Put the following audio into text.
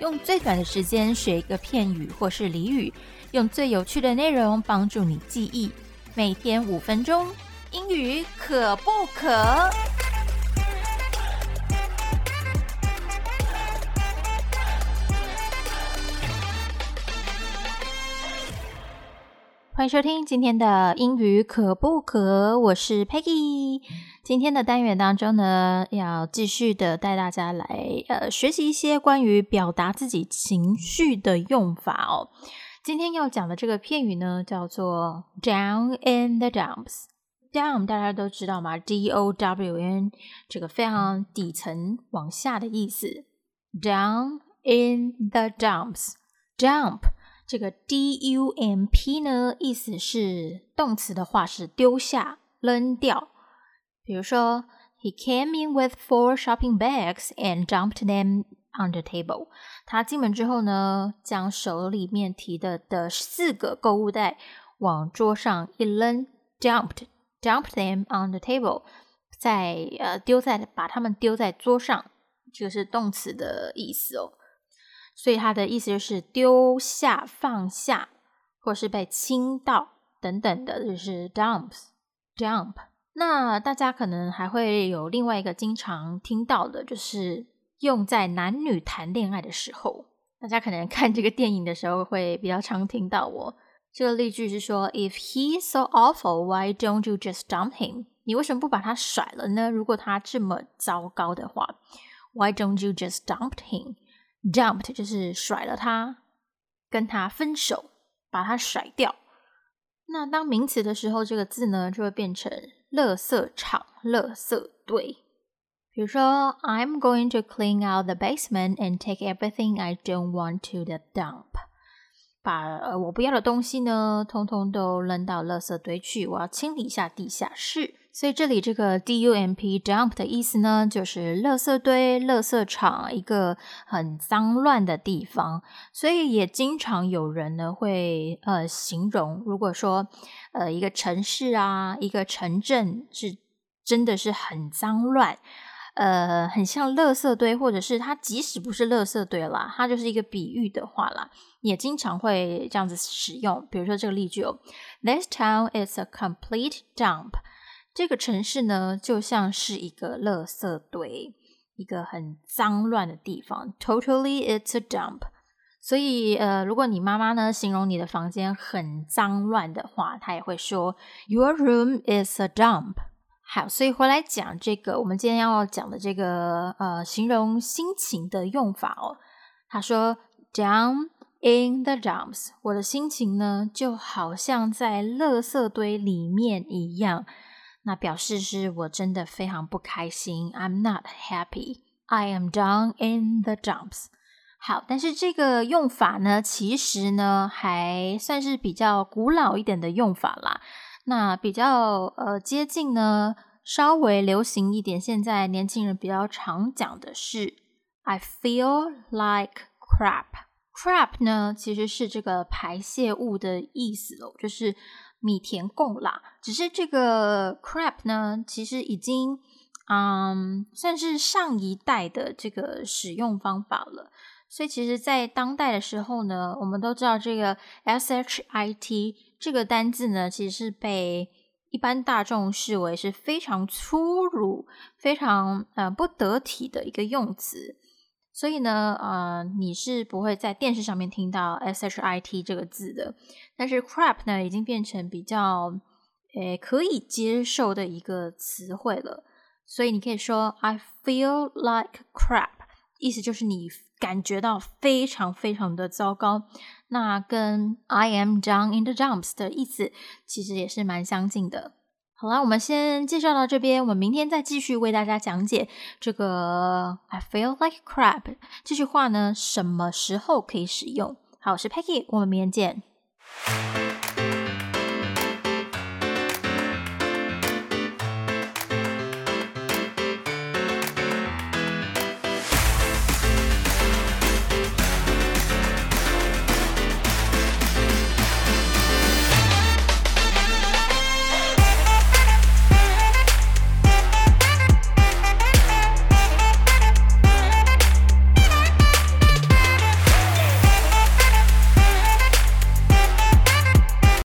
用最短的时间学一个片语或是俚语，用最有趣的内容帮助你记忆。每天五分钟，英语可不可？欢迎收听今天的英语可不可？我是 Peggy。今天的单元当中呢，要继续的带大家来呃学习一些关于表达自己情绪的用法哦。今天要讲的这个片语呢，叫做 “down in the dumps”。down 大家都知道吗？D O W N 这个非常底层往下的意思。down in the dumps，dump。这个 D U M P 呢，意思是动词的话是丢下、扔掉。比如说，He came in with four shopping bags and dumped them on the table。他进门之后呢，将手里面提的的四个购物袋往桌上一扔，dumped，dumped them on the table，在呃丢在把它们丢在桌上，这个是动词的意思哦。所以它的意思就是丢下、放下，或是被倾倒等等的，就是 dumps，dump。那大家可能还会有另外一个经常听到的，就是用在男女谈恋爱的时候。大家可能看这个电影的时候会比较常听到我这个例句是说：If he's so awful, why don't you just dump him？你为什么不把他甩了呢？如果他这么糟糕的话，Why don't you just dump him？Dumped 就是甩了他，跟他分手，把他甩掉。那当名词的时候，这个字呢就会变成“垃圾场”、“垃圾堆”。比如说，I'm going to clean out the basement and take everything I don't want to the dump。把呃我不要的东西呢，通通都扔到垃圾堆去。我要清理一下地下室。所以这里这个 dump dump 的意思呢，就是垃圾堆、垃圾场，一个很脏乱的地方。所以也经常有人呢会呃形容，如果说呃一个城市啊，一个城镇是真的是很脏乱，呃，很像垃圾堆，或者是它即使不是垃圾堆啦，它就是一个比喻的话啦，也经常会这样子使用。比如说这个例句哦，This town is a complete dump。这个城市呢，就像是一个垃圾堆，一个很脏乱的地方。Totally, it's a dump。所以，呃，如果你妈妈呢形容你的房间很脏乱的话，她也会说 Your room is a dump。好，所以回来讲这个，我们今天要讲的这个呃形容心情的用法哦。他说 Down in the dumps，我的心情呢就好像在垃圾堆里面一样。那表示是我真的非常不开心，I'm not happy. I am down in the dumps. 好，但是这个用法呢，其实呢还算是比较古老一点的用法啦。那比较呃接近呢，稍微流行一点，现在年轻人比较常讲的是 I feel like crap. Crap 呢其实是这个排泄物的意思哦，就是。米田共啦，只是这个 crap 呢，其实已经嗯算是上一代的这个使用方法了。所以其实，在当代的时候呢，我们都知道这个 shit 这个单字呢，其实是被一般大众视为是非常粗鲁、非常呃不得体的一个用词。所以呢，呃，你是不会在电视上面听到 shit 这个字的。但是 crap 呢，已经变成比较诶可以接受的一个词汇了。所以你可以说 I feel like crap，意思就是你感觉到非常非常的糟糕。那跟 I am down in the dumps 的意思其实也是蛮相近的。好啦，我们先介绍到这边，我们明天再继续为大家讲解这个 "I feel like crap" 这句话呢，什么时候可以使用？好，我是 Peggy，我们明天见。